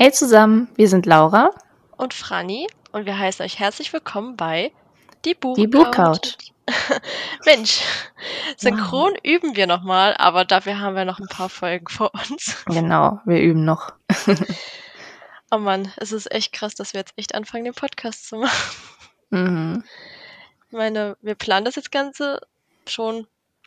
Hey zusammen, wir sind Laura und Franny und wir heißen euch herzlich willkommen bei Die Buchcouch. Die Buchcouch. Mensch, synchron wow. üben wir nochmal, aber dafür haben wir noch ein paar Folgen vor uns. Genau, wir üben noch. oh Mann, es ist echt krass, dass wir jetzt echt anfangen, den Podcast zu machen. Mhm. Ich meine, wir planen das jetzt Ganze schon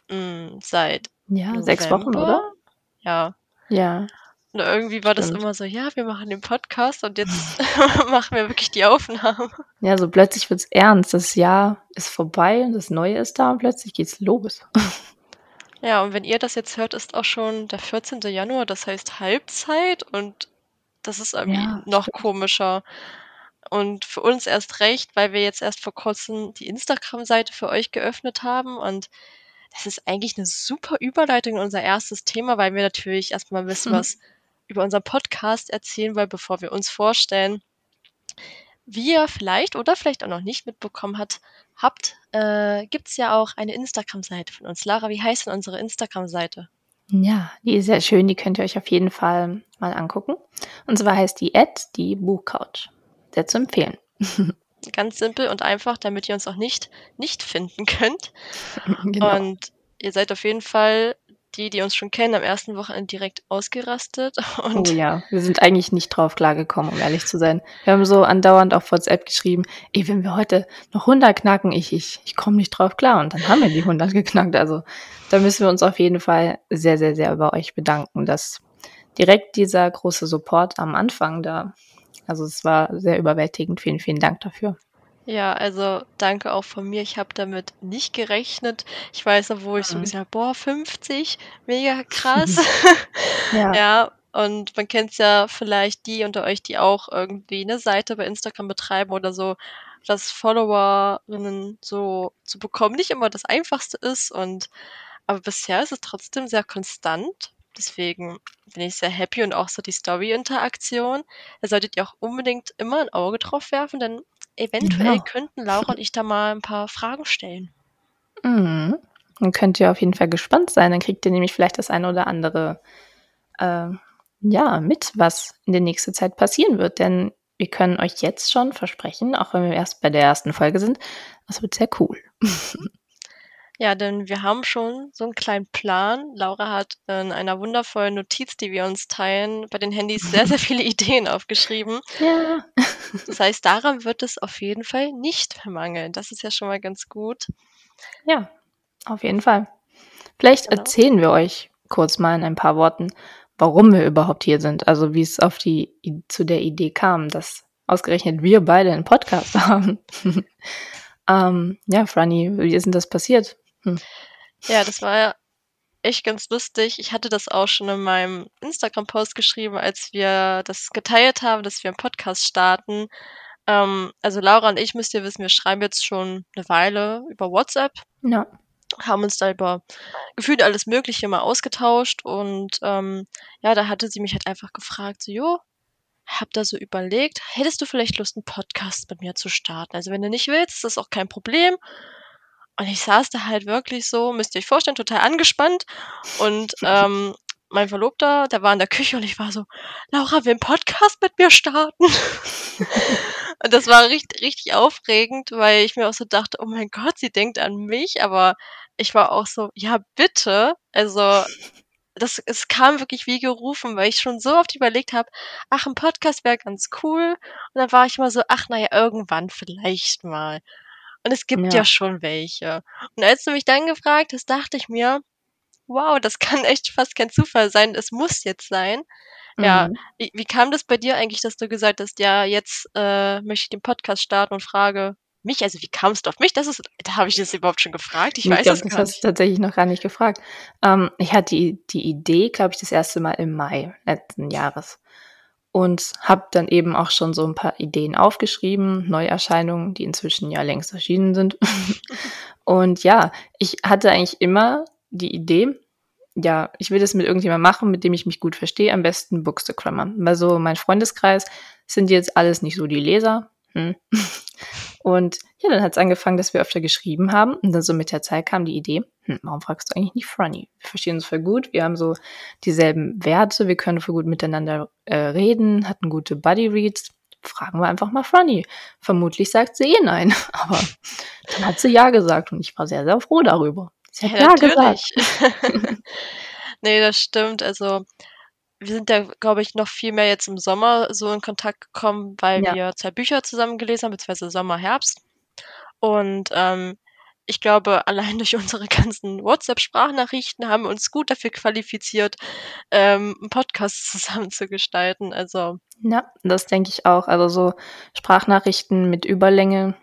mh, hm, seit ja, November. sechs Wochen, oder? Ja. Ja. Und irgendwie war Stimmt. das immer so, ja, wir machen den Podcast und jetzt machen wir wirklich die Aufnahme. Ja, so plötzlich wird es ernst. Das Jahr ist vorbei und das Neue ist da und plötzlich geht's los. Ja, und wenn ihr das jetzt hört, ist auch schon der 14. Januar, das heißt Halbzeit und das ist irgendwie ja, noch stimmt. komischer. Und für uns erst recht, weil wir jetzt erst vor kurzem die Instagram-Seite für euch geöffnet haben und das ist eigentlich eine super Überleitung in unser erstes Thema, weil wir natürlich erstmal wissen, was über unseren Podcast erzählen wollen, bevor wir uns vorstellen. Wie ihr vielleicht oder vielleicht auch noch nicht mitbekommen hat, habt, äh, gibt es ja auch eine Instagram-Seite von uns. Lara, wie heißt denn unsere Instagram-Seite? Ja, die ist sehr schön, die könnt ihr euch auf jeden Fall mal angucken. Und zwar heißt die Ad die Buchcouch. Sehr zu empfehlen. Ganz simpel und einfach, damit ihr uns auch nicht nicht finden könnt. Genau. Und ihr seid auf jeden Fall die, die uns schon kennen, am ersten Wochenende direkt ausgerastet. Und oh ja, wir sind eigentlich nicht drauf klargekommen, um ehrlich zu sein. Wir haben so andauernd auf WhatsApp geschrieben, ey, wenn wir heute noch 100 knacken, ich, ich, ich komme nicht drauf klar. Und dann haben wir die 100 geknackt. Also da müssen wir uns auf jeden Fall sehr, sehr, sehr über euch bedanken, dass direkt dieser große Support am Anfang da, also es war sehr überwältigend. Vielen, vielen Dank dafür. Ja, also danke auch von mir. Ich habe damit nicht gerechnet. Ich weiß noch, wo ich so mhm. gesagt habe, boah, 50, mega krass. Ja. Ja, und man kennt ja vielleicht die unter euch, die auch irgendwie eine Seite bei Instagram betreiben oder so, dass Followerinnen so zu bekommen nicht immer das Einfachste ist und aber bisher ist es trotzdem sehr konstant. Deswegen bin ich sehr happy und auch so die Story-Interaktion. Da solltet ihr auch unbedingt immer ein Auge drauf werfen, denn eventuell ja. könnten Laura und ich da mal ein paar Fragen stellen. Mhm. Dann könnt ihr auf jeden Fall gespannt sein. Dann kriegt ihr nämlich vielleicht das eine oder andere äh, ja, mit, was in der nächsten Zeit passieren wird. Denn wir können euch jetzt schon versprechen, auch wenn wir erst bei der ersten Folge sind, das wird sehr cool. Ja, denn wir haben schon so einen kleinen Plan. Laura hat in einer wundervollen Notiz, die wir uns teilen, bei den Handys sehr, sehr viele Ideen aufgeschrieben. Ja. Das heißt, daran wird es auf jeden Fall nicht vermangeln. Das ist ja schon mal ganz gut. Ja, auf jeden Fall. Vielleicht genau. erzählen wir euch kurz mal in ein paar Worten, warum wir überhaupt hier sind. Also wie es auf die zu der Idee kam, dass ausgerechnet wir beide einen Podcast haben. ähm, ja, Franny, wie ist denn das passiert? Hm. Ja, das war ja echt ganz lustig. Ich hatte das auch schon in meinem Instagram-Post geschrieben, als wir das geteilt haben, dass wir einen Podcast starten. Ähm, also Laura und ich müsst ihr wissen, wir schreiben jetzt schon eine Weile über WhatsApp. Ja. Haben uns da über gefühlt alles Mögliche mal ausgetauscht und ähm, ja, da hatte sie mich halt einfach gefragt, so, jo, hab da so überlegt, hättest du vielleicht Lust, einen Podcast mit mir zu starten? Also wenn du nicht willst, ist das auch kein Problem. Und ich saß da halt wirklich so, müsst ihr euch vorstellen, total angespannt. Und ähm, mein Verlobter, der war in der Küche und ich war so, Laura will einen Podcast mit mir starten. und das war richtig, richtig aufregend, weil ich mir auch so dachte, oh mein Gott, sie denkt an mich, aber ich war auch so, ja, bitte. Also, das, es kam wirklich wie gerufen, weil ich schon so oft überlegt habe, ach, ein Podcast wäre ganz cool. Und dann war ich mal so, ach, naja, irgendwann vielleicht mal. Und es gibt ja. ja schon welche. Und als du mich dann gefragt hast, dachte ich mir, wow, das kann echt fast kein Zufall sein. Es muss jetzt sein. Mhm. Ja, wie, wie, kam das bei dir eigentlich, dass du gesagt hast, ja, jetzt äh, möchte ich den Podcast starten und frage mich, also wie kamst du auf mich? Das ist, da habe ich das überhaupt schon gefragt. Ich, ich weiß glaub, das gar Das hast du tatsächlich noch gar nicht gefragt. Ähm, ich hatte die, die Idee, glaube ich, das erste Mal im Mai letzten Jahres und habe dann eben auch schon so ein paar Ideen aufgeschrieben, Neuerscheinungen, die inzwischen ja längst erschienen sind. und ja, ich hatte eigentlich immer die Idee, ja, ich will das mit irgendjemandem machen, mit dem ich mich gut verstehe, am besten Bookstagrammer. Weil so mein Freundeskreis sind jetzt alles nicht so die Leser. Hm. Und ja, dann hat es angefangen, dass wir öfter geschrieben haben. Und dann so mit der Zeit kam die Idee, hm, warum fragst du eigentlich nicht Franny? Wir verstehen uns voll gut, wir haben so dieselben Werte, wir können voll gut miteinander äh, reden, hatten gute Buddy Reads. Fragen wir einfach mal Franny. Vermutlich sagt sie eh nein, aber dann hat sie ja gesagt und ich war sehr, sehr froh darüber. Sie hat ja, ja gesagt. nee, das stimmt. Also wir sind ja, glaube ich, noch viel mehr jetzt im Sommer so in Kontakt gekommen, weil ja. wir zwei Bücher zusammen gelesen haben, beziehungsweise Sommer, Herbst. Und ähm, ich glaube, allein durch unsere ganzen WhatsApp-Sprachnachrichten haben wir uns gut dafür qualifiziert, ähm, einen Podcast zusammen zu gestalten. Also. Ja, das denke ich auch. Also so Sprachnachrichten mit Überlänge,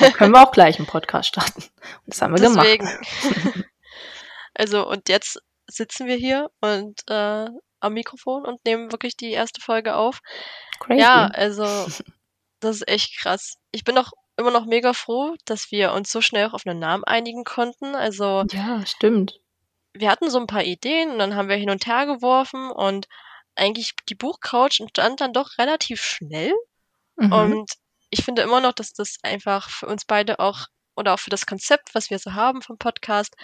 da können wir auch gleich einen Podcast starten. Das haben wir Deswegen. gemacht. also, und jetzt sitzen wir hier und äh, am Mikrofon und nehmen wirklich die erste Folge auf. Crazy. Ja, also das ist echt krass. Ich bin auch immer noch mega froh, dass wir uns so schnell auch auf einen Namen einigen konnten. Also ja, stimmt. Wir hatten so ein paar Ideen und dann haben wir hin und her geworfen und eigentlich die Buchcouch entstand dann doch relativ schnell. Mhm. Und ich finde immer noch, dass das einfach für uns beide auch oder auch für das Konzept, was wir so haben vom Podcast,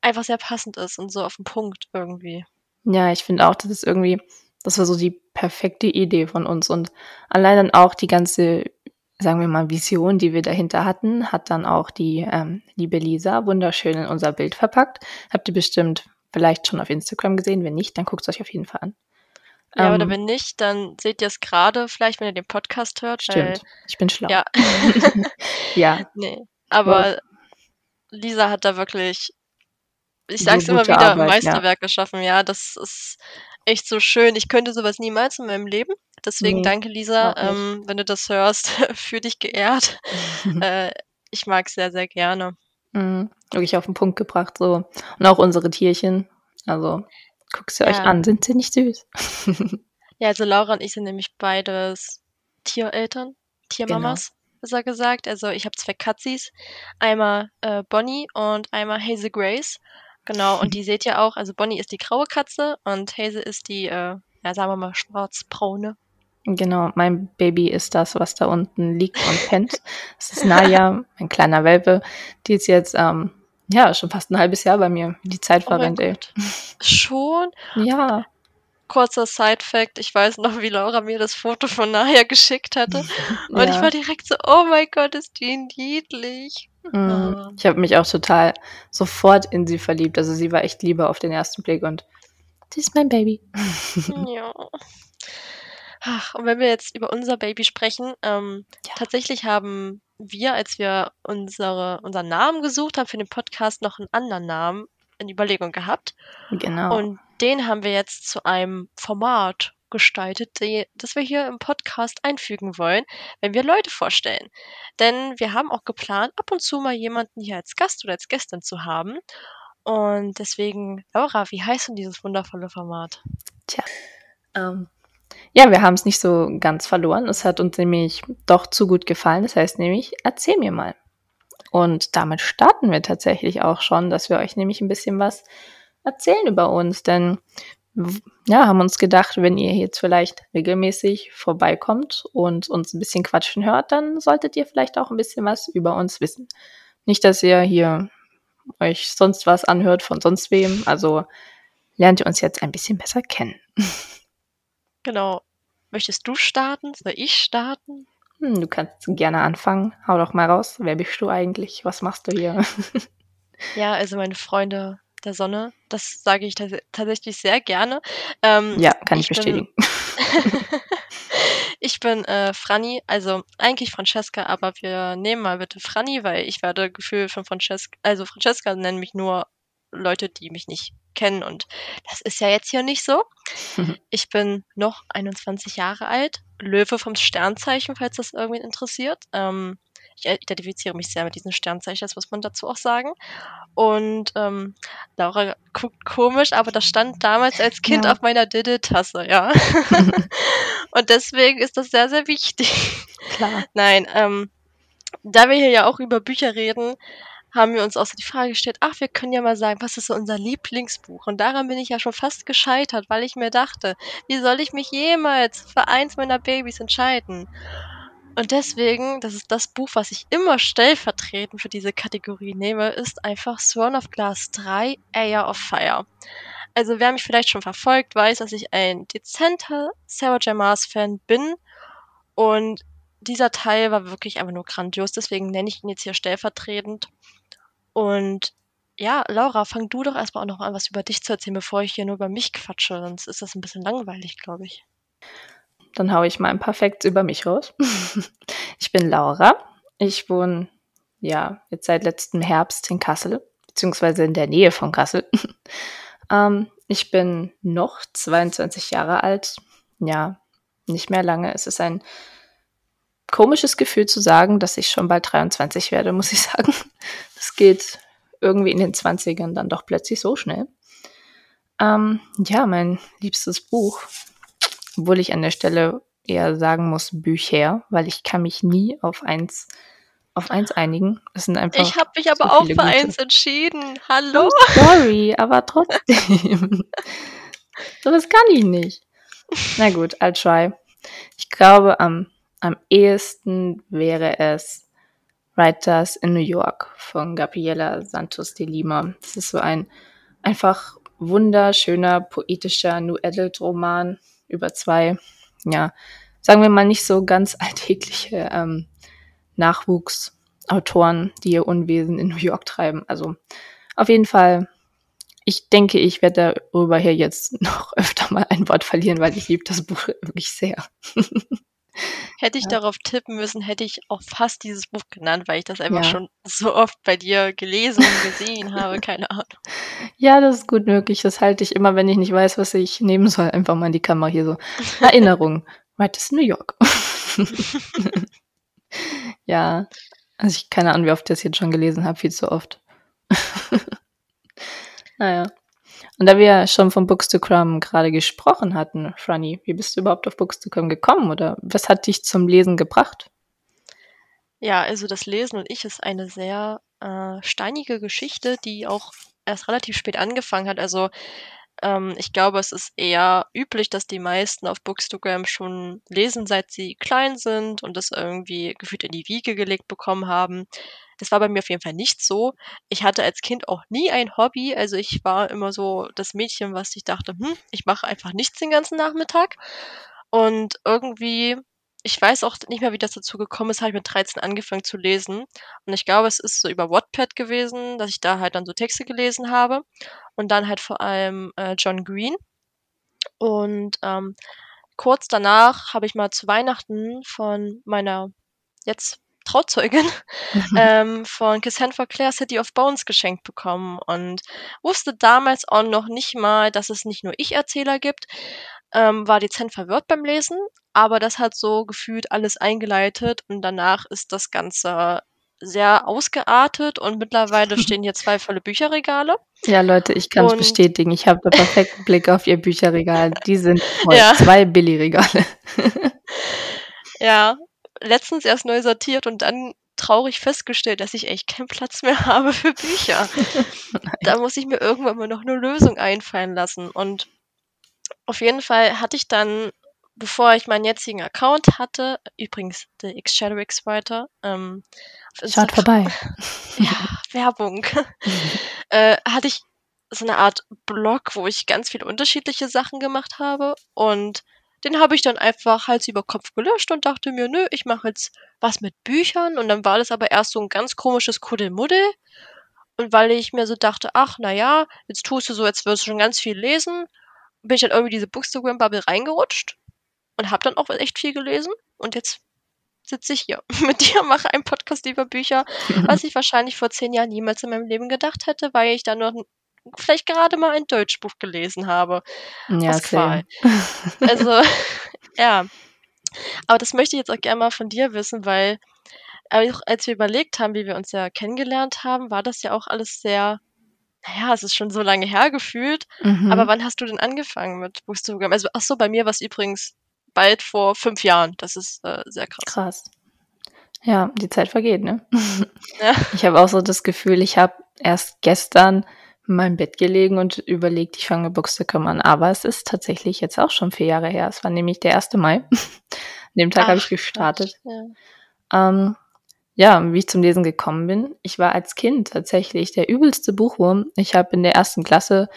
einfach sehr passend ist und so auf den Punkt irgendwie. Ja, ich finde auch, das ist irgendwie, das war so die perfekte Idee von uns. Und allein dann auch die ganze, sagen wir mal, Vision, die wir dahinter hatten, hat dann auch die ähm, liebe Lisa wunderschön in unser Bild verpackt. Habt ihr bestimmt vielleicht schon auf Instagram gesehen. Wenn nicht, dann guckt es euch auf jeden Fall an. Ja, ähm, oder wenn nicht, dann seht ihr es gerade, vielleicht, wenn ihr den Podcast hört. Stimmt, weil, ich bin schlau. Ja. ja. Nee. Aber Lisa hat da wirklich ich sag's immer wieder, Arbeit, Meisterwerk ja. geschaffen. Ja, das ist echt so schön. Ich könnte sowas niemals in meinem Leben. Deswegen nee, danke, Lisa, ähm, wenn du das hörst, für dich geehrt. äh, ich mag es sehr, sehr gerne. Mhm. Wirklich auf den Punkt gebracht, so. Und auch unsere Tierchen. Also, guckst du ja. euch an, sind sie nicht süß? ja, also Laura und ich sind nämlich beides Tiereltern, Tiermamas. Genau besser gesagt. Also ich habe zwei Katzis, einmal äh, Bonnie und einmal Hazel Grace. Genau, und die seht ihr auch, also Bonnie ist die graue Katze und Hazel ist die, äh, ja, sagen wir mal, schwarz-braune. Genau, mein Baby ist das, was da unten liegt und pennt. Das ist Naya, ein kleiner Welpe. Die ist jetzt, ähm, ja, schon fast ein halbes Jahr bei mir. Die Zeit oh verrennt, oh ey. Schon? Ja. Kurzer Side-Fact, ich weiß noch, wie Laura mir das Foto von Naya geschickt hatte. Und ja. ich war direkt so, oh mein Gott, ist die niedlich. Mhm. Ich habe mich auch total sofort in sie verliebt. Also sie war echt lieber auf den ersten Blick und sie ist mein Baby. ja. Ach, und wenn wir jetzt über unser Baby sprechen, ähm, ja. tatsächlich haben wir, als wir unsere, unseren Namen gesucht haben für den Podcast, noch einen anderen Namen in Überlegung gehabt. Genau. Und den haben wir jetzt zu einem Format gestaltet, die, das wir hier im Podcast einfügen wollen, wenn wir Leute vorstellen. Denn wir haben auch geplant, ab und zu mal jemanden hier als Gast oder als Gästin zu haben. Und deswegen, Laura, wie heißt denn dieses wundervolle Format? Tja, ähm, ja, wir haben es nicht so ganz verloren. Es hat uns nämlich doch zu gut gefallen. Das heißt nämlich, erzähl mir mal. Und damit starten wir tatsächlich auch schon, dass wir euch nämlich ein bisschen was erzählen über uns. Denn ja, haben uns gedacht, wenn ihr jetzt vielleicht regelmäßig vorbeikommt und uns ein bisschen quatschen hört, dann solltet ihr vielleicht auch ein bisschen was über uns wissen. Nicht, dass ihr hier euch sonst was anhört von sonst wem. Also lernt ihr uns jetzt ein bisschen besser kennen. Genau. Möchtest du starten? Soll ich starten? Hm, du kannst gerne anfangen. Hau doch mal raus. Wer bist du eigentlich? Was machst du hier? ja, also meine Freunde der Sonne. Das sage ich tatsächlich sehr gerne. Ähm, ja, kann ich, ich bestätigen. Bin, ich bin äh, Franny, also eigentlich Francesca, aber wir nehmen mal bitte Franny, weil ich werde gefühlt von Francesca, also Francesca nennen mich nur Leute, die mich nicht kennen und das ist ja jetzt hier nicht so. Ich bin noch 21 Jahre alt, Löwe vom Sternzeichen, falls das irgendwie interessiert. Ähm, ich identifiziere mich sehr mit diesen Sternzeichen, das muss man dazu auch sagen. Und ähm, Laura guckt komisch, aber das stand damals als Kind ja. auf meiner Diddle-Tasse, ja. und deswegen ist das sehr, sehr wichtig. Klar. Nein, ähm, da wir hier ja auch über Bücher reden, haben wir uns auch so die Frage gestellt, ach, wir können ja mal sagen, was ist so unser Lieblingsbuch? Und daran bin ich ja schon fast gescheitert, weil ich mir dachte, wie soll ich mich jemals für eins meiner Babys entscheiden? Und deswegen, das ist das Buch, was ich immer stellvertretend für diese Kategorie nehme, ist einfach Throne of Glass 3, Air of Fire. Also wer mich vielleicht schon verfolgt, weiß, dass ich ein dezenter Sarah J. Maas Fan bin. Und dieser Teil war wirklich einfach nur grandios. Deswegen nenne ich ihn jetzt hier stellvertretend. Und ja, Laura, fang du doch erstmal auch noch an, was über dich zu erzählen, bevor ich hier nur über mich quatsche. Sonst ist das ein bisschen langweilig, glaube ich. Dann haue ich mal ein paar Facts über mich raus. ich bin Laura. Ich wohne ja jetzt seit letztem Herbst in Kassel, beziehungsweise in der Nähe von Kassel. ähm, ich bin noch 22 Jahre alt. Ja, nicht mehr lange. Es ist ein komisches Gefühl zu sagen, dass ich schon bald 23 werde, muss ich sagen. Das geht irgendwie in den 20ern dann doch plötzlich so schnell. Ähm, ja, mein liebstes Buch obwohl ich an der Stelle eher sagen muss Bücher, weil ich kann mich nie auf eins auf eins einigen. Das sind einfach. Ich habe mich aber so auch für gute. eins entschieden. Hallo. Oh, sorry, aber trotzdem. so das kann ich nicht. Na gut, I'll try. Ich glaube, am, am ehesten wäre es Writers in New York von Gabriela Santos de Lima. Das ist so ein einfach wunderschöner, poetischer New Adult Roman über zwei, ja, sagen wir mal nicht so ganz alltägliche ähm, Nachwuchsautoren, die ihr Unwesen in New York treiben. Also auf jeden Fall, ich denke, ich werde darüber hier jetzt noch öfter mal ein Wort verlieren, weil ich liebe das Buch wirklich sehr. Hätte ich ja. darauf tippen müssen, hätte ich auch fast dieses Buch genannt, weil ich das einfach ja. schon so oft bei dir gelesen und gesehen habe, keine Ahnung. Ja, das ist gut möglich. Das halte ich immer, wenn ich nicht weiß, was ich nehmen soll, einfach mal in die Kamera hier so. Erinnerung. Right is New York. ja. Also ich keine Ahnung, wie oft ich das jetzt schon gelesen habe, viel zu oft. naja. Und da wir schon von Books to Crumb gerade gesprochen hatten, Franny, wie bist du überhaupt auf Books to Crumb gekommen oder was hat dich zum Lesen gebracht? Ja, also das Lesen und ich ist eine sehr äh, steinige Geschichte, die auch erst relativ spät angefangen hat. Also ähm, ich glaube, es ist eher üblich, dass die meisten auf Bookstagram schon lesen, seit sie klein sind und das irgendwie gefühlt in die Wiege gelegt bekommen haben. Das war bei mir auf jeden Fall nicht so. Ich hatte als Kind auch nie ein Hobby. Also ich war immer so das Mädchen, was ich dachte, hm, ich mache einfach nichts den ganzen Nachmittag. Und irgendwie, ich weiß auch nicht mehr, wie das dazu gekommen ist, habe ich mit 13 angefangen zu lesen. Und ich glaube, es ist so über Wattpad gewesen, dass ich da halt dann so Texte gelesen habe. Und dann halt vor allem äh, John Green. Und ähm, kurz danach habe ich mal zu Weihnachten von meiner jetzt Trauzeugin mhm. ähm, von Kiss for Claire City of Bones geschenkt bekommen und wusste damals auch noch nicht mal, dass es nicht nur Ich-Erzähler gibt, ähm, war dezent verwirrt beim Lesen, aber das hat so gefühlt alles eingeleitet und danach ist das Ganze sehr ausgeartet und mittlerweile stehen hier zwei volle Bücherregale. Ja, Leute, ich kann es bestätigen. Ich habe den perfekten Blick auf ihr Bücherregal. Die sind voll. Ja. Zwei Billy-Regale. ja, letztens erst neu sortiert und dann traurig festgestellt, dass ich echt keinen Platz mehr habe für Bücher. da muss ich mir irgendwann mal noch eine Lösung einfallen lassen. Und auf jeden Fall hatte ich dann, bevor ich meinen jetzigen Account hatte, übrigens der X Shadow X Writer, ähm, Schaut vorbei. ja, Werbung. äh, hatte ich so eine Art Blog, wo ich ganz viele unterschiedliche Sachen gemacht habe und den habe ich dann einfach Hals über Kopf gelöscht und dachte mir, nö, ich mache jetzt was mit Büchern. Und dann war das aber erst so ein ganz komisches Kuddelmuddel. Und weil ich mir so dachte, ach, na ja, jetzt tust du so, jetzt wirst du schon ganz viel lesen, bin ich dann irgendwie diese Bookstagram-Bubble reingerutscht und habe dann auch echt viel gelesen. Und jetzt sitze ich hier mit dir, mache einen Podcast über Bücher, was ich wahrscheinlich vor zehn Jahren niemals in meinem Leben gedacht hätte, weil ich dann noch vielleicht gerade mal ein Deutschbuch gelesen habe. Ja, Qual. Also, ja. Aber das möchte ich jetzt auch gerne mal von dir wissen, weil auch als wir überlegt haben, wie wir uns ja kennengelernt haben, war das ja auch alles sehr, naja, es ist schon so lange her gefühlt. Mhm. Aber wann hast du denn angefangen mit Buchstaben? Also, ach so, bei mir war es übrigens bald vor fünf Jahren. Das ist äh, sehr krass. Krass. Ja, die Zeit vergeht, ne? Ja. Ich habe auch so das Gefühl, ich habe erst gestern in meinem Bett gelegen und überlegt, ich fange Buchstaben an. Aber es ist tatsächlich jetzt auch schon vier Jahre her. Es war nämlich der 1. Mai. dem Tag habe ich gestartet. Ja. Ähm, ja, wie ich zum Lesen gekommen bin. Ich war als Kind tatsächlich der übelste Buchwurm. Ich habe in der ersten Klasse,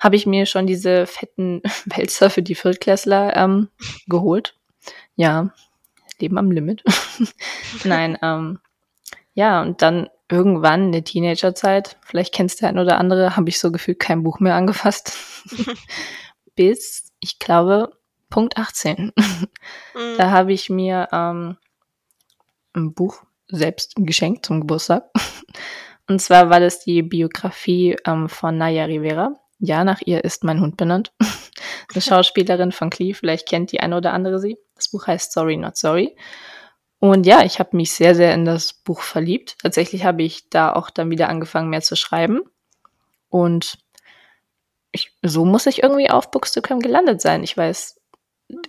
habe ich mir schon diese fetten Wälzer für die Viertklässler ähm, geholt. Ja, Leben am Limit. Nein, ähm, ja, und dann irgendwann in der Teenagerzeit, vielleicht kennst du ein oder andere, habe ich so gefühlt kein Buch mehr angefasst. Bis, ich glaube, Punkt 18. Mhm. Da habe ich mir ähm, ein Buch selbst geschenkt zum Geburtstag. Und zwar war das die Biografie ähm, von Naya Rivera. Ja, nach ihr ist mein Hund benannt. Eine Schauspielerin von Clee, vielleicht kennt die eine oder andere sie. Das Buch heißt Sorry Not Sorry. Und ja, ich habe mich sehr, sehr in das Buch verliebt. Tatsächlich habe ich da auch dann wieder angefangen, mehr zu schreiben. Und ich, so muss ich irgendwie auf Bookstagram gelandet sein. Ich weiß,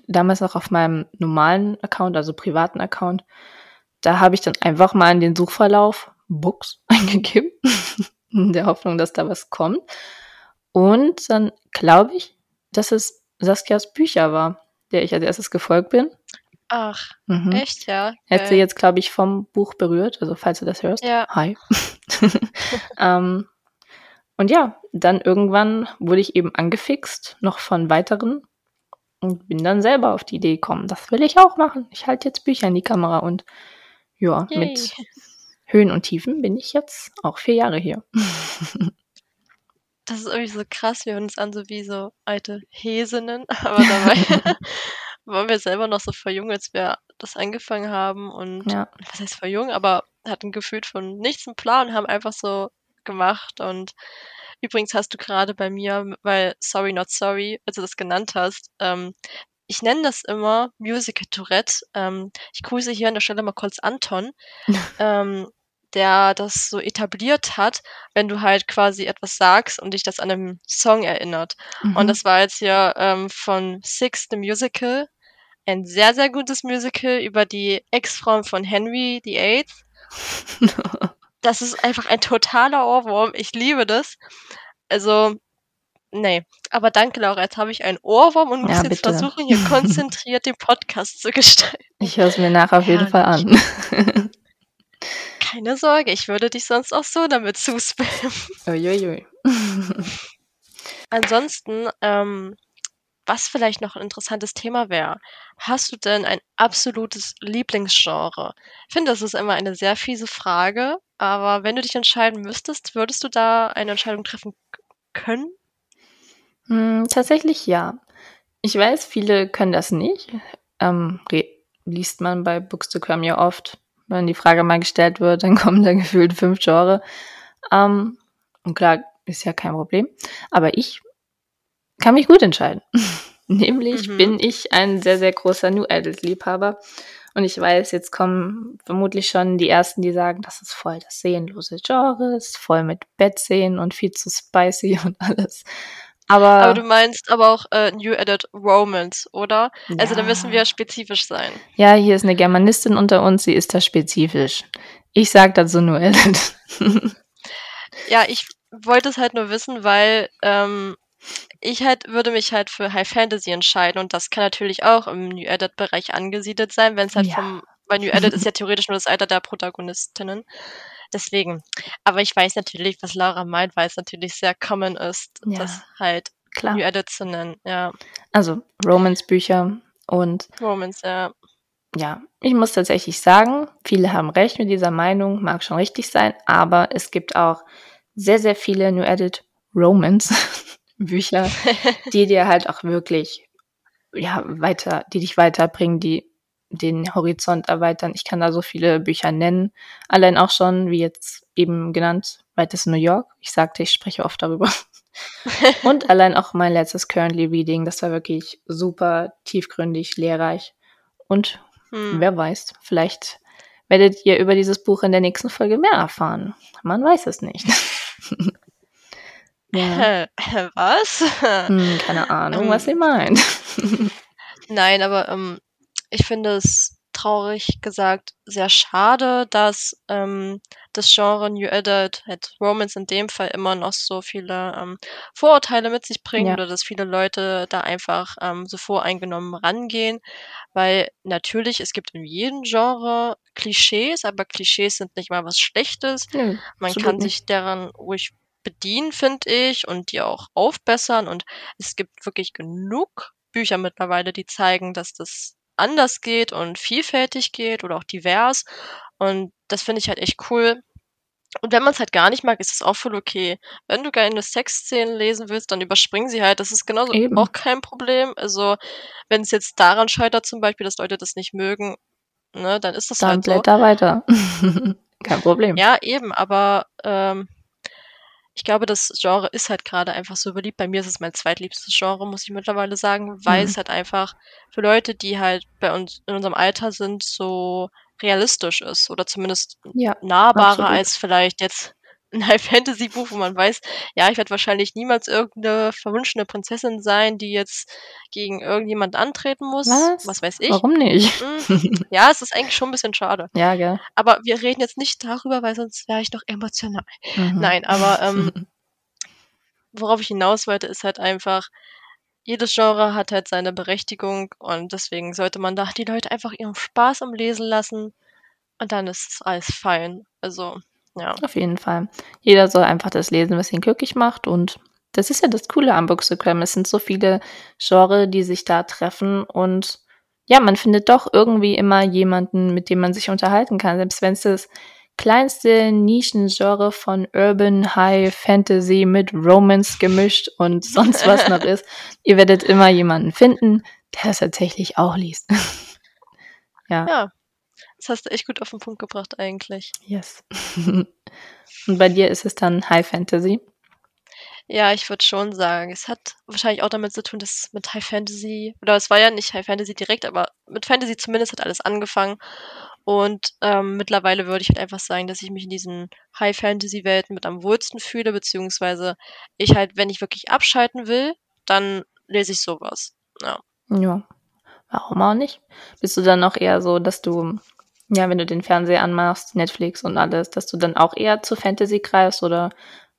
damals noch auf meinem normalen Account, also privaten Account, da habe ich dann einfach mal in den Suchverlauf Books eingegeben, in der Hoffnung, dass da was kommt. Und dann glaube ich, dass es Saskias Bücher war, der ich als erstes gefolgt bin. Ach, Mhm. echt, ja. Er hat sie jetzt, glaube ich, vom Buch berührt, also falls du das hörst. Ja. Hi. ähm, und ja, dann irgendwann wurde ich eben angefixt, noch von weiteren, und bin dann selber auf die Idee gekommen, das will ich auch machen. Ich halte jetzt Bücher in die Kamera und ja, Yay. mit Höhen und Tiefen bin ich jetzt auch vier Jahre hier. Das ist irgendwie so krass. Wir hören uns an, so wie so alte Häsinnen, aber dabei waren wir selber noch so voll jung, als wir das angefangen haben und Ja. was heißt voll jung, aber hatten gefühlt von nichts einen Plan, haben einfach so gemacht und übrigens hast du gerade bei mir, weil Sorry Not Sorry, als du das genannt hast, ähm, ich nenne das immer Musical Tourette. Ähm, ich grüße hier an der Stelle mal kurz Anton, ähm, der das so etabliert hat, wenn du halt quasi etwas sagst und dich das an einen Song erinnert. Und Mhm. das war jetzt hier ähm, von Six the Musical. Ein sehr, sehr gutes Musical über die Ex-Frau von Henry VIII. Das ist einfach ein totaler Ohrwurm. Ich liebe das. Also, nee. Aber danke, Laura. Jetzt habe ich einen Ohrwurm und muss Ja, jetzt versuchen, hier konzentriert den Podcast zu gestalten. Ich höre es mir nachher auf jeden Fall an. Keine Sorge, ich würde dich sonst auch so damit zuspammen. Uiuiui. Ansonsten, ähm, was vielleicht noch ein interessantes Thema wäre, hast du denn ein absolutes Lieblingsgenre? Ich finde, das ist immer eine sehr fiese Frage, aber wenn du dich entscheiden müsstest, würdest du da eine Entscheidung treffen können? Hm, tatsächlich ja. Ich weiß, viele können das nicht. Ähm, liest man bei Bookstagram ja oft. Wenn die Frage mal gestellt wird, dann kommen da gefühlt fünf Genre. Ähm, und klar, ist ja kein Problem. Aber ich kann mich gut entscheiden. Nämlich Mhm. bin ich ein sehr, sehr großer New Adult-Liebhaber. Und ich weiß, jetzt kommen vermutlich schon die Ersten, die sagen, das ist voll das seelenlose Genre, ist voll mit Bettszenen und viel zu spicy und alles. Aber, Aber du meinst aber auch äh, New Edit Romance, oder? Also da müssen wir ja. spezifisch sein. Ja, hier ist eine Germanistin unter uns, sie ist da spezifisch. Ich sag dazu nur Edit. Ja, ich wollte es halt nur wissen, weil ähm, ich halt würde mich halt für High Fantasy entscheiden und das kann natürlich auch im New Edit Bereich angesiedelt sein, wenn es halt Ja. vom weil New Edit ist ja theoretisch nur das Alter der Protagonistinnen. Deswegen. Aber ich weiß natürlich, was Laura meint, weil es natürlich sehr common ist, Ja. das halt Klar. New Edit zu nennen. Ja, Also Romance-Bücher und Romance, ja. ja, ich muss tatsächlich sagen, viele haben recht mit dieser Meinung, mag schon richtig sein, aber es gibt auch sehr, sehr viele New Edit Romance Bücher, die dir halt auch wirklich ja, weiter, die dich weiterbringen, die den Horizont erweitern. Ich kann da so viele Bücher nennen. Allein auch schon, wie jetzt eben genannt, Weitest New York. Ich sagte, ich spreche oft darüber. Und allein auch mein letztes Currently Reading, das war wirklich super tiefgründig, lehrreich. Und Hm. wer weiß, vielleicht werdet ihr über dieses Buch in der nächsten Folge mehr erfahren. Man weiß es nicht. ja. Was? Hm, keine Ahnung, was ihr meint. Nein, aber ähm, ich finde es traurig gesagt sehr schade, dass ähm, das Genre New Adult, halt Romance in dem Fall immer noch so viele ähm, Vorurteile mit sich bringt Ja. oder dass viele Leute da einfach ähm, so voreingenommen rangehen, weil natürlich, es gibt in jedem Genre Klischees, aber Klischees sind nicht mal was Schlechtes. Nö, Man kann nicht. sich daran ruhig bedienen, finde ich, und die auch aufbessern. Und es gibt wirklich genug Bücher mittlerweile, die zeigen, dass das anders geht und vielfältig geht oder auch divers. Und das finde ich halt echt cool. Und wenn man es halt gar nicht mag, ist es auch voll okay. Wenn du gerne Sexszenen lesen willst, dann überspring sie halt. Das ist genauso Eben. auch kein Problem. Also, wenn es jetzt daran scheitert, zum Beispiel, dass Leute das nicht mögen, ne, dann ist das Dann halt so. blätter weiter. Kein Problem. Ja, eben, aber ähm, ich glaube, das Genre ist halt gerade einfach so beliebt. Bei mir ist es mein zweitliebstes Genre, muss ich mittlerweile sagen, weil Mhm. es halt einfach für Leute, die halt bei uns in unserem Alter sind, so realistisch ist oder zumindest Ja, nahbarer absolut. als vielleicht jetzt ein High-Fantasy-Buch, wo man weiß, ja, ich werde wahrscheinlich niemals irgendeine verwunschene Prinzessin sein, die jetzt gegen irgendjemand antreten muss. Was? Was weiß ich. Warum nicht? Hm, ja, es ist eigentlich schon ein bisschen schade. ja, gell? Aber wir reden jetzt nicht darüber, weil sonst wäre ich noch emotional. Mhm. Nein, aber ähm, worauf ich hinaus wollte, ist halt einfach, jedes Genre hat halt seine Berechtigung und deswegen sollte man da die Leute einfach ihren Spaß am Lesen lassen und dann ist es alles fein. Also, ja. Auf jeden Fall. Jeder soll einfach das lesen, was ihn glücklich macht. Und das ist ja das Coole am Bookstagram. Es sind so viele Genre, die sich da treffen. Und ja, man findet doch irgendwie immer jemanden, mit dem man sich unterhalten kann. Selbst wenn es das kleinste Nischengenre von Urban High Fantasy mit Romance gemischt und sonst was noch ist. Ihr werdet immer jemanden finden, der das tatsächlich auch liest. ja. Ja. Das hast du echt gut auf den Punkt gebracht eigentlich. Yes. Und bei dir ist es dann High Fantasy? Ja, ich würde schon sagen, es hat wahrscheinlich auch damit zu tun, dass mit High Fantasy, oder es war ja nicht High Fantasy direkt, aber mit Fantasy zumindest hat alles angefangen. Und ähm, mittlerweile würde ich halt einfach sagen, dass ich mich in diesen High Fantasy Welten mit am wohlsten fühle, beziehungsweise ich halt, wenn ich wirklich abschalten will, dann lese ich sowas. Ja. Ja. Warum auch nicht? Bist du dann auch eher so, dass du, ja, wenn du den Fernseher anmachst, Netflix und alles, dass du dann auch eher zu Fantasy greifst oder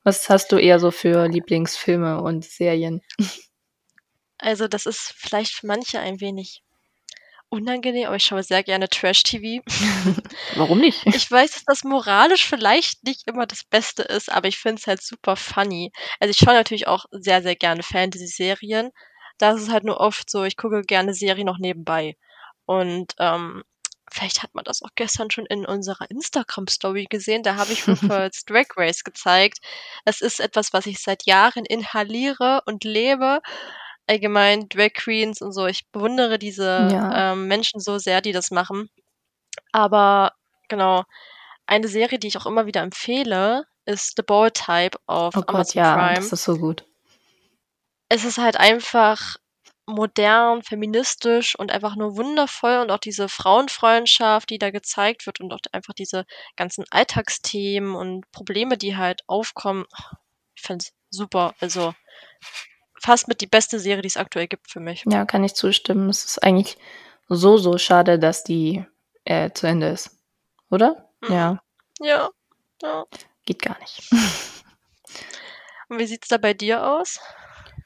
was hast du eher so für Lieblingsfilme und Serien? Also das ist vielleicht für manche ein wenig unangenehm, aber ich schaue sehr gerne Trash-TV. Warum nicht? Ich weiß, dass das moralisch vielleicht nicht immer das Beste ist, aber ich finde es halt super funny. Also ich schaue natürlich auch sehr, sehr gerne Fantasy-Serien. Da ist es halt nur oft so, ich gucke gerne Serien noch nebenbei. Und ähm, vielleicht hat man das auch gestern schon in unserer Instagram-Story gesehen. Da habe ich RuPaul's Drag Race gezeigt. Das ist etwas, was ich seit Jahren inhaliere und lebe. Allgemein Drag Queens und so. Ich bewundere diese Ja. ähm, Menschen so sehr, die das machen. Aber genau, eine Serie, die ich auch immer wieder empfehle, ist The Ball Type auf Oh Gott, Amazon ja, Prime. das ist so gut. Es ist halt einfach modern, feministisch und einfach nur wundervoll und auch diese Frauenfreundschaft, die da gezeigt wird und auch einfach diese ganzen Alltagsthemen und Probleme, die halt aufkommen. Ich finde es super. Also fast mit die beste Serie, die es aktuell gibt für mich. Ja, kann ich zustimmen. Es ist eigentlich so, so schade, dass die äh, zu Ende ist. Oder? Mhm. Ja, Ja. ja. geht gar nicht. Und wie sieht's da bei dir aus?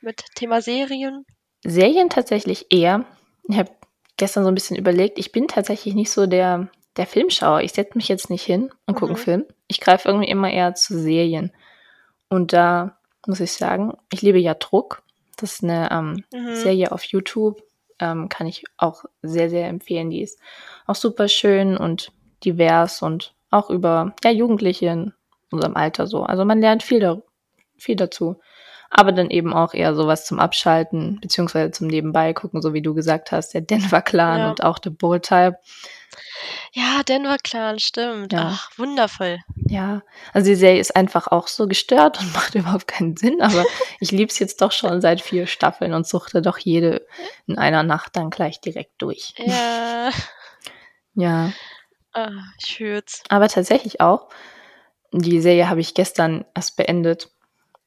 Mit Thema Serien? Serien tatsächlich eher. Ich habe gestern so ein bisschen überlegt, ich bin tatsächlich nicht so der, der Filmschauer. Ich setze mich jetzt nicht hin und gucke Mhm. einen Film. Ich greife irgendwie immer eher zu Serien. Und da muss ich sagen, ich liebe ja Druck. Das ist eine ähm, Mhm. Serie auf YouTube. Ähm, kann ich auch sehr, sehr empfehlen. Die ist auch super schön und divers und auch über ja, Jugendliche in unserem Alter so. Also man lernt viel, da, viel dazu. Aber dann eben auch eher sowas zum Abschalten, beziehungsweise zum Nebenbei gucken, so wie du gesagt hast, der Denver Clan Ja. und auch The Bold Type. Ja, Denver Clan, stimmt. Ja. Ach, wundervoll. Ja, also die Serie ist einfach auch so gestört und macht überhaupt keinen Sinn, aber ich liebe es jetzt doch schon seit vier Staffeln und suchte doch jede in einer Nacht dann gleich direkt durch. Ja, Ja, ah, ich fühl's. aber tatsächlich auch, die Serie habe ich gestern erst beendet.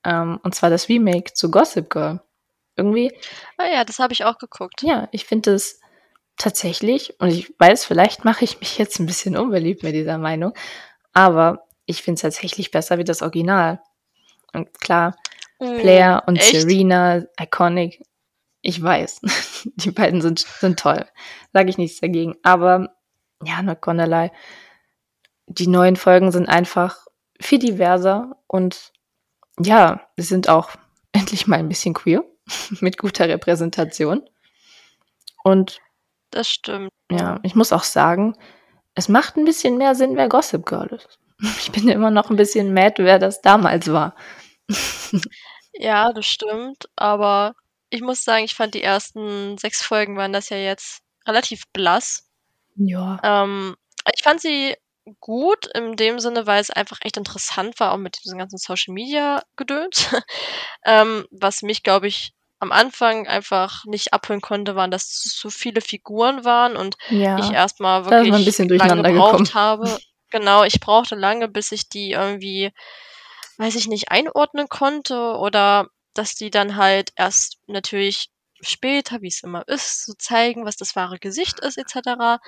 Ähm, und zwar das Remake zu Gossip Girl. Irgendwie, Ah ja, das habe ich auch geguckt. ja, ich finde es tatsächlich, und ich weiß, vielleicht mache ich mich jetzt ein bisschen unbeliebt mit dieser Meinung, aber ich finde es tatsächlich besser wie das Original. Und klar, Uh, Blair und echt? Serena, iconic. Ich weiß, die beiden sind, sind toll. Sage ich nichts dagegen. Aber ja, lie. Die neuen Folgen sind einfach viel diverser und ja, sie sind auch endlich mal ein bisschen queer mit guter Repräsentation. Und Das stimmt. ja, ich muss auch sagen, es macht ein bisschen mehr Sinn, wer Gossip Girl ist. Ich bin immer noch ein bisschen mad, wer das damals war. Ja, das stimmt. Aber ich muss sagen, ich fand die ersten sechs Folgen waren das ja jetzt relativ blass. Ja. Ähm, ich fand sie gut in dem Sinne, weil es einfach echt interessant war, auch mit diesem ganzen Social Media Gedöns. ähm, was mich, glaube ich, am Anfang einfach nicht abholen konnte, waren, dass so viele Figuren waren und Ja. ich erstmal man ein wirklich bisschen lange durcheinander gebraucht gekommen. habe. Genau, ich brauchte lange, bis ich die irgendwie, weiß ich nicht, einordnen konnte oder dass die dann halt erst natürlich später, wie es immer ist, so zeigen, was das wahre Gesicht ist, etc.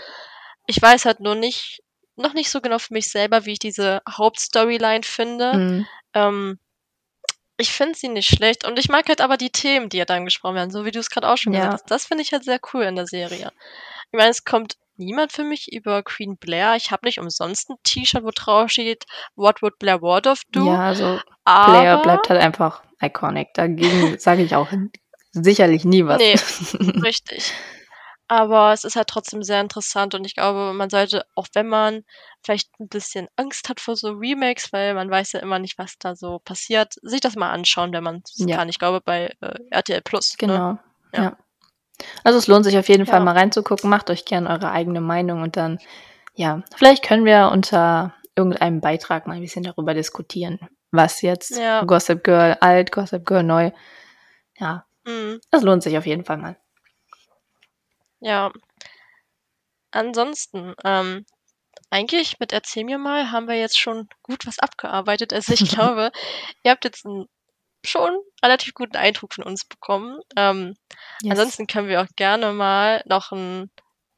Ich weiß halt nur nicht, noch nicht so genau für mich selber, wie ich diese Hauptstoryline finde. Mhm. Ähm, ich finde sie nicht schlecht und ich mag halt aber die Themen, die ja dann gesprochen werden, so wie du es gerade auch schon Ja. gesagt hast. Das finde ich halt sehr cool in der Serie. Ich meine, es kommt niemand für mich über Queen Blair. Ich habe nicht umsonst ein T-Shirt, wo drauf steht, What would Blair Waldorf do? Ja, also aber Blair bleibt halt einfach iconic. Dagegen sage ich auch sicherlich nie was. Nee, richtig. Aber es ist halt trotzdem sehr interessant und ich glaube, man sollte, auch wenn man vielleicht ein bisschen Angst hat vor so Remakes, weil man weiß ja immer nicht, was da so passiert, sich das mal anschauen, wenn man es Ja. kann. Ich glaube, bei äh, RTL Plus. Ne? Genau. Ja. Ja. Also es lohnt sich auf jeden Fall Ja. mal reinzugucken. Macht euch gerne eure eigene Meinung und dann, ja, vielleicht können wir unter irgendeinem Beitrag mal ein bisschen darüber diskutieren, was jetzt Ja. Gossip Girl alt, Gossip Girl neu. Ja, Mhm. das lohnt sich auf jeden Fall mal. Ja. Ansonsten, ähm, eigentlich mit Erzähl mir mal haben wir jetzt schon gut was abgearbeitet. Also ich glaube, ihr habt jetzt einen schon relativ guten Eindruck von uns bekommen. Ähm, Yes. Ansonsten können wir auch gerne mal noch ein,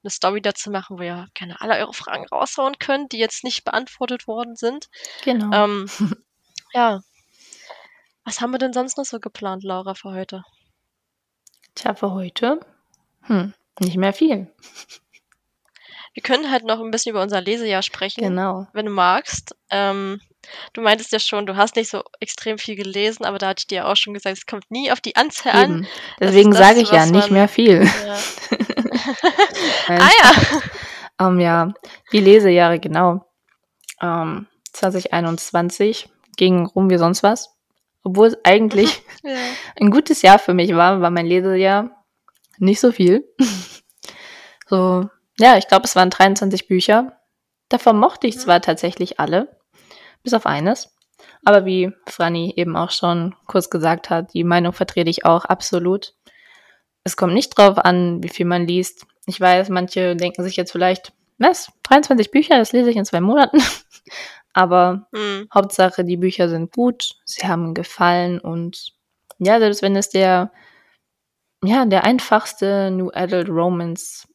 eine Story dazu machen, wo ihr gerne alle eure Fragen raushauen könnt, die jetzt nicht beantwortet worden sind. Genau. Ähm, ja. Was haben wir denn sonst noch so geplant, Laura, für heute? Tja, für heute, hm, nicht mehr viel. Wir können halt noch ein bisschen über unser Lesejahr sprechen, Genau. wenn du magst. Ähm, du meintest ja schon, du hast nicht so extrem viel gelesen, aber da hatte ich dir auch schon gesagt, es kommt nie auf die Anzahl an. Eben. Deswegen ist das, sage ich ja nicht mehr viel. Ja. Ah ja. Ähm, ja, die Lesejahre, genau. Ähm, 2021 ging rum wie sonst was. Obwohl es eigentlich ja. ein gutes Jahr für mich war, war mein Lesejahr nicht so viel. so, ja, ich glaube, es waren 23 Bücher. Davon mochte ich Mhm. zwar tatsächlich alle, bis auf eines. Aber wie Franny eben auch schon kurz gesagt hat, die Meinung vertrete ich auch absolut. Es kommt nicht drauf an, wie viel man liest. Ich weiß, manche denken sich jetzt vielleicht, was? 23 Bücher, das lese ich in zwei Monaten. Aber Hm. Hauptsache, die Bücher sind gut, sie haben gefallen und ja, selbst wenn es der, ja, der einfachste New Adult Romance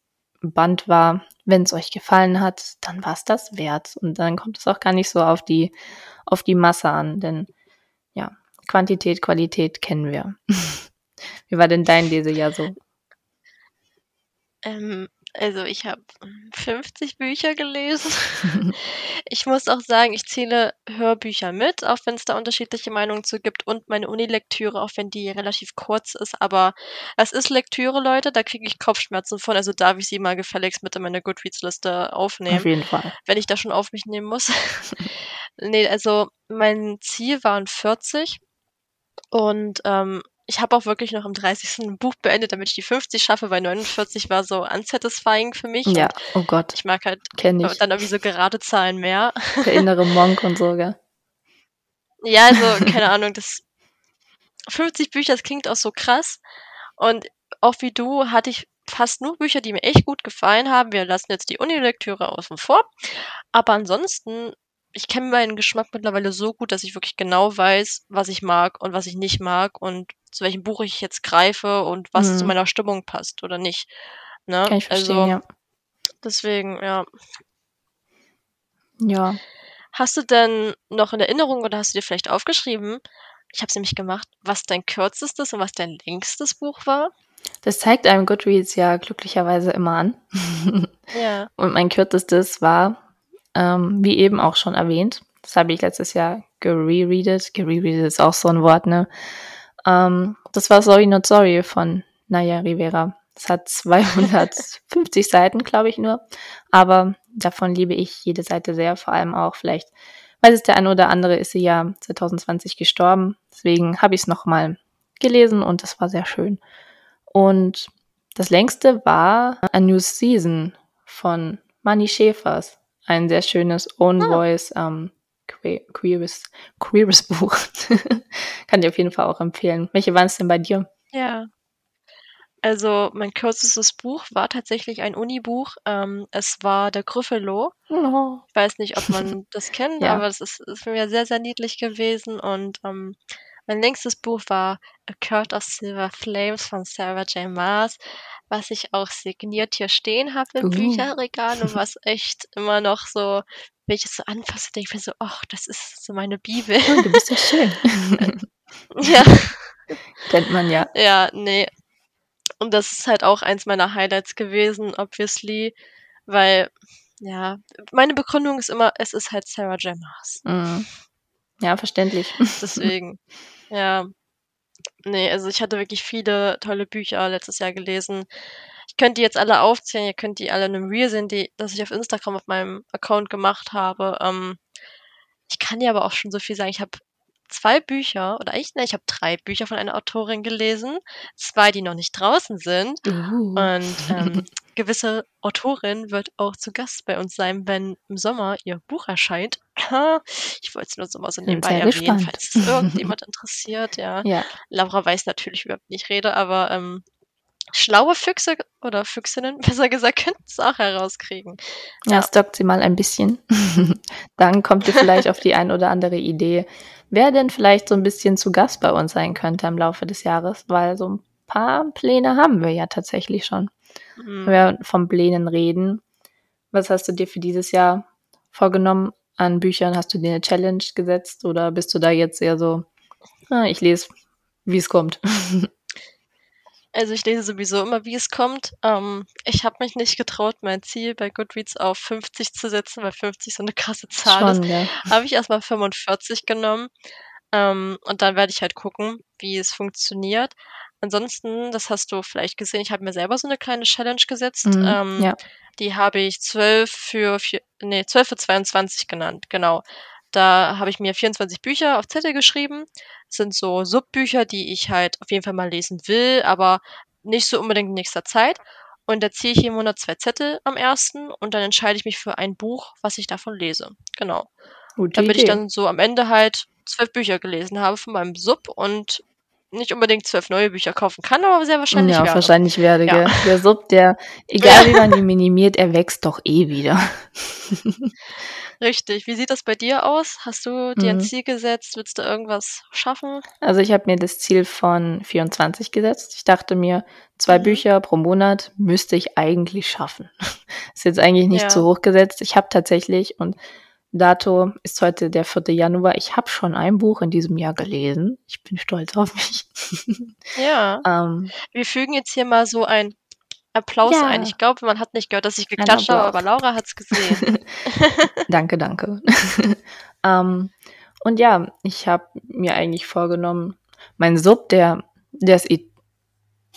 Band war, wenn es euch gefallen hat, dann war es das wert. Und dann kommt es auch gar nicht so auf die, auf die Masse an, denn ja, Quantität, Qualität kennen wir. Wie war denn dein Lesejahr so? Ähm, also ich habe 50 Bücher gelesen. ich muss auch sagen, ich zähle Hörbücher mit, auch wenn es da unterschiedliche Meinungen zu gibt und meine Unilektüre, auch wenn die relativ kurz ist. Aber es ist Lektüre, Leute, da kriege ich Kopfschmerzen von. Also darf ich sie mal gefälligst mit in meine Goodreads-Liste aufnehmen Auf jeden Fall. wenn ich da schon auf mich nehmen muss. nee, also mein Ziel waren 40 und ähm, ich habe auch wirklich noch am 30. ein Buch beendet, damit ich die 50 schaffe, weil 49 war so unsatisfying für mich. Ja, oh Gott, ich mag halt kenne ich. dann irgendwie so gerade Zahlen mehr. Der innere Monk und so, gell? Ja, also, keine Ahnung, das 50 Bücher, das klingt auch so krass. Und auch wie du hatte ich fast nur Bücher, die mir echt gut gefallen haben. Wir lassen jetzt die Unilektüre außen vor. Aber ansonsten, ich kenne meinen Geschmack mittlerweile so gut, dass ich wirklich genau weiß, was ich mag und was ich nicht mag und zu welchem Buch ich jetzt greife und was zu Mhm. meiner Stimmung passt oder nicht. Ne? Kann ich verstehen, also, ja. Deswegen, ja. Ja. Hast du denn noch in Erinnerung oder hast du dir vielleicht aufgeschrieben, ich habe es nämlich gemacht, was dein kürzestes und was dein längstes Buch war? Das zeigt einem Goodreads ja glücklicherweise immer an. Ja. Und mein kürzestes war, ähm, wie eben auch schon erwähnt, das habe ich letztes Jahr gerereadet. Gerereadet ist auch so ein Wort, ne? Ähm, das war Sorry Not Sorry von Naya Rivera. Es hat 250 Seiten, glaube ich nur. Aber davon liebe ich jede Seite sehr, vor allem auch vielleicht, weil es der eine oder andere ist sie ja 2020 gestorben. Deswegen habe ich es nochmal gelesen und das war sehr schön. Und das längste war A New Season von Manny Schäfers. Ein sehr schönes Own Ah. Voice ähm, que queeres, queeres Buch. Kann ich auf jeden Fall auch empfehlen. Welche waren es denn bei dir? Ja. Also mein kürzestes Buch war tatsächlich ein Unibuch. Ähm, es war der Gryffalo. Oh. Ich weiß nicht, ob man das kennt, Ja. aber es ist, ist mir sehr, sehr niedlich gewesen. Und ähm, mein längstes Buch war A Court of Silver Flames von Sarah J. Maas, was ich auch signiert hier stehen habe im Uh. Bücherregal und was echt immer noch so, wenn ich es so anfasse, denke ich mir so, ach, das ist so meine Bibel. Oh, du bist ja schön. ja. Kennt man ja. Ja, nee. Und das ist halt auch eins meiner Highlights gewesen, obviously, weil, ja, meine Begründung ist immer, es ist halt Sarah J. Maas. Mm. Ja, verständlich. Deswegen, ja. Nee, also ich hatte wirklich viele tolle Bücher letztes Jahr gelesen. Ich könnte die jetzt alle aufzählen, ihr könnt die alle in einem Reel sehen, die, das ich auf Instagram auf meinem Account gemacht habe. Ähm, ich kann dir aber auch schon so viel sagen. Ich habe zwei Bücher, oder eigentlich, ne, ich habe drei Bücher von einer Autorin gelesen. Zwei, die noch nicht draußen sind. Uh. Und ähm, gewisse Autorin wird auch zu Gast bei uns sein, wenn im Sommer ihr Buch erscheint. Ich wollte es nur so mal so nebenbei erwähnen, gespannt. falls es irgendjemand interessiert, ja. Ja, Laura weiß natürlich, über wen ich rede, aber ähm, schlaue Füchse oder Füchsinnen, besser gesagt, könnten es auch herauskriegen. ja, Ja. stockt sie mal ein bisschen. Dann kommt ihr vielleicht auf die ein oder andere Idee, wer denn vielleicht so ein bisschen zu Gast bei uns sein könnte im Laufe des Jahres, weil so ein paar Pläne haben wir ja tatsächlich schon. Hm. Wenn wir vom Plänen reden, was hast du dir für dieses Jahr vorgenommen an Büchern? Hast du dir eine Challenge gesetzt oder bist du da jetzt eher so, ah, ich lese, wie es kommt? Also ich lese sowieso immer, wie es kommt. Ähm, ich habe mich nicht getraut, mein Ziel bei Goodreads auf 50 zu setzen, weil 50 so eine krasse Zahl ist. Schon, ja. habe ich erstmal 45 genommen. Ähm, und dann werde ich halt gucken, wie es funktioniert. Ansonsten, das hast du vielleicht gesehen, ich habe mir selber so eine kleine Challenge gesetzt. Mhm, ähm, ja. Die habe ich 12 für, vier, nee, 12 für 22 genannt, genau. Da habe ich mir 24 Bücher auf Zettel geschrieben. Das sind so Subbücher, die ich halt auf jeden Fall mal lesen will, aber nicht so unbedingt in nächster Zeit. Und da ziehe ich jeden Monat zwei Zettel am ersten und dann entscheide ich mich für ein Buch, was ich davon lese. Genau Gute damit ich Idee. dann so am Ende halt zwölf Bücher gelesen habe von meinem Sub und nicht unbedingt zwölf neue Bücher kaufen kann, aber sehr wahrscheinlich ja, werde. wahrscheinlich werde. Ja. Der Sub, der, egal wie man ihn minimiert, er wächst doch eh wieder. Richtig. Wie sieht das bei dir aus? Hast du dir ein Mhm. Ziel gesetzt? Willst du irgendwas schaffen? Also ich habe mir das Ziel von 24 gesetzt. Ich dachte mir, zwei Mhm. Bücher pro Monat müsste ich eigentlich schaffen. Ist jetzt eigentlich nicht Ja. zu hoch gesetzt. Ich habe tatsächlich, und Dato ist heute der 4. Januar, ich habe schon ein Buch in diesem Jahr gelesen. Ich bin stolz auf mich. Ja. ähm, Wir fügen jetzt hier mal so ein Applaus Ja. ein. Ich glaube, man hat nicht gehört, dass ich geklatscht habe, aber Laura hat es gesehen. danke, danke. ähm, und ja, ich habe mir eigentlich vorgenommen, mein Sub, der, der ist eh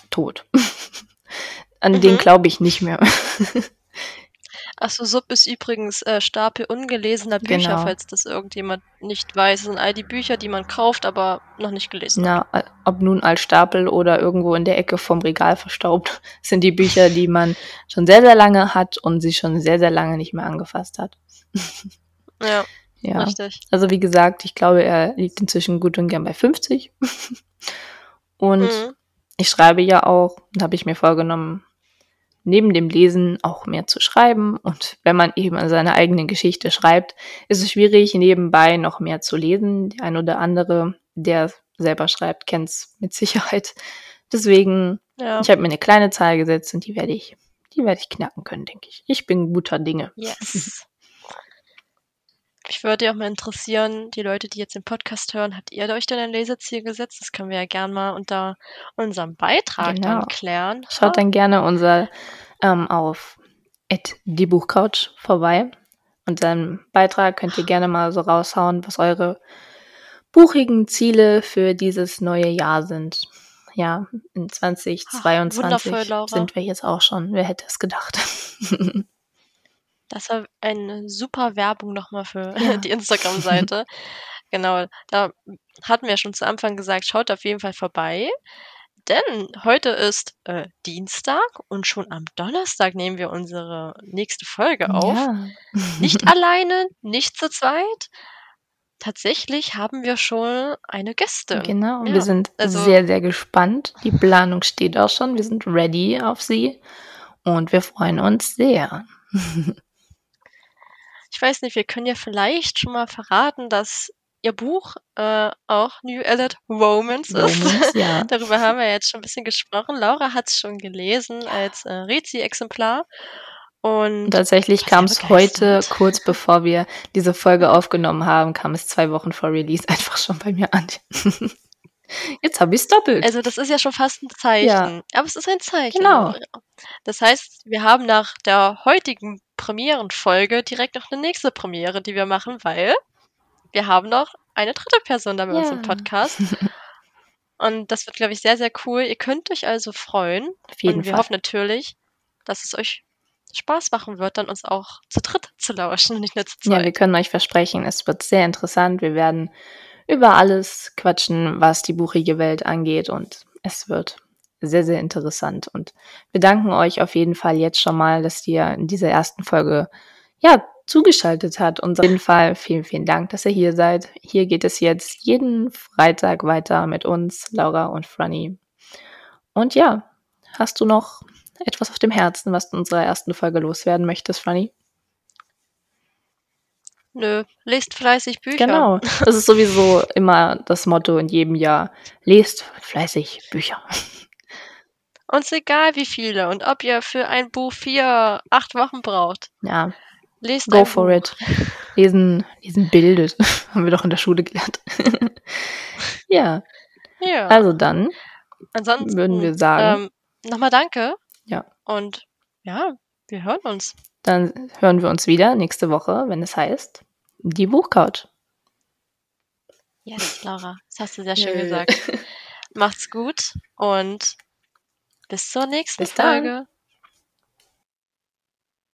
tot. An den Mhm. glaube ich nicht mehr. Achso, Sub ist übrigens äh, Stapel ungelesener Bücher, Genau. falls das irgendjemand nicht weiß. Das sind all die Bücher, die man kauft, aber noch nicht gelesen hat. Na, ob nun als Stapel oder irgendwo in der Ecke vom Regal verstaubt, sind die Bücher, die man schon sehr, sehr lange hat und sie schon sehr, sehr lange nicht mehr angefasst hat. Ja, Ja. richtig. Also wie gesagt, ich glaube, er liegt inzwischen gut und gern bei 50. und Mhm. ich schreibe ja auch, und habe ich mir vorgenommen, neben dem Lesen auch mehr zu schreiben. Und wenn man eben an seiner eigenen Geschichte schreibt, ist es schwierig, nebenbei noch mehr zu lesen. Die ein oder andere, der selber schreibt, kennt es mit Sicherheit. Deswegen, Ja. ich habe mir eine kleine Zahl gesetzt und die werde ich die werde ich knacken können, denke ich. Ich bin guter Dinge. Yes. Ich würde ja auch mal interessieren, die Leute, die jetzt den Podcast hören, habt ihr euch denn ein Leseziel gesetzt? Das können wir ja gern mal unter unserem Beitrag Genau. dann klären. Schaut dann gerne unser ähm, auf die Buchcouch vorbei. Und seinem Beitrag könnt ihr gerne mal so raushauen, was eure buchigen Ziele für dieses neue Jahr sind. Ja, in 2022 wundervoll, Laura. sind wir jetzt auch schon. Wer hätte es gedacht? Das war eine super Werbung nochmal für Ja. die Instagram-Seite. genau, da hatten wir schon zu Anfang gesagt, schaut auf jeden Fall vorbei. Denn heute ist äh, Dienstag und schon am Donnerstag nehmen wir unsere nächste Folge auf. Ja. Nicht alleine, nicht zu zweit. Tatsächlich haben wir schon eine Gästin. Genau, Ja, wir sind also- sehr, sehr gespannt. Die Planung steht auch schon. Wir sind ready auf sie und wir freuen uns sehr. Ich weiß nicht, wir können ja vielleicht schon mal verraten, dass ihr Buch äh, auch New Adult Romance ist. Romance, ja. Darüber haben wir jetzt schon ein bisschen gesprochen. Laura hat es schon gelesen als äh, Rezi-Exemplar. Und tatsächlich kam es heute, kurz bevor wir diese Folge aufgenommen haben, kam es zwei Wochen vor Release einfach schon bei mir an. Jetzt habe ich es doppelt. also das ist ja schon fast ein Zeichen. Ja. Aber es ist ein Zeichen. Genau. Das heißt, wir haben nach der heutigen Premierenfolge direkt noch eine nächste Premiere, die wir machen, weil wir haben noch eine dritte Person da bei uns im Ja. Podcast. Und das wird, glaube ich, sehr, sehr cool. Ihr könnt euch also freuen. Auf jeden und wir Fall. hoffen natürlich, dass es euch Spaß machen wird, dann uns auch zu dritt zu lauschen und nicht nur zu Ja, wir zweit. können euch versprechen, es wird sehr interessant. Wir werden über alles quatschen, was die buchige Welt angeht und es wird sehr, sehr interessant. Und wir danken euch auf jeden Fall jetzt schon mal, dass ihr in dieser ersten Folge ja zugeschaltet habt. Und auf jeden Fall vielen, vielen Dank, dass ihr hier seid. Hier geht es jetzt jeden Freitag weiter mit uns, Laura und Franny. Und ja, hast du noch etwas auf dem Herzen, was du in unserer ersten Folge loswerden möchtest, Franny? Nö, lest fleißig Bücher. Genau. Das ist sowieso immer das Motto in jedem Jahr. Lest fleißig Bücher. Uns egal wie viele und ob ihr für ein Buch vier, acht Wochen braucht. Ja, Lest go for Buch. it. Lesen, lesen bildet. Haben wir doch in der Schule gelernt. ja, Ja. also dann Ansonsten würden wir sagen, ähm, nochmal danke. Ja. Und ja, wir hören uns. dann hören wir uns wieder nächste Woche, wenn es heißt, die Buchcouch. Yes, Laura, das hast du sehr schön gesagt. Macht's gut und bis zur nächsten Bis dann. Folge.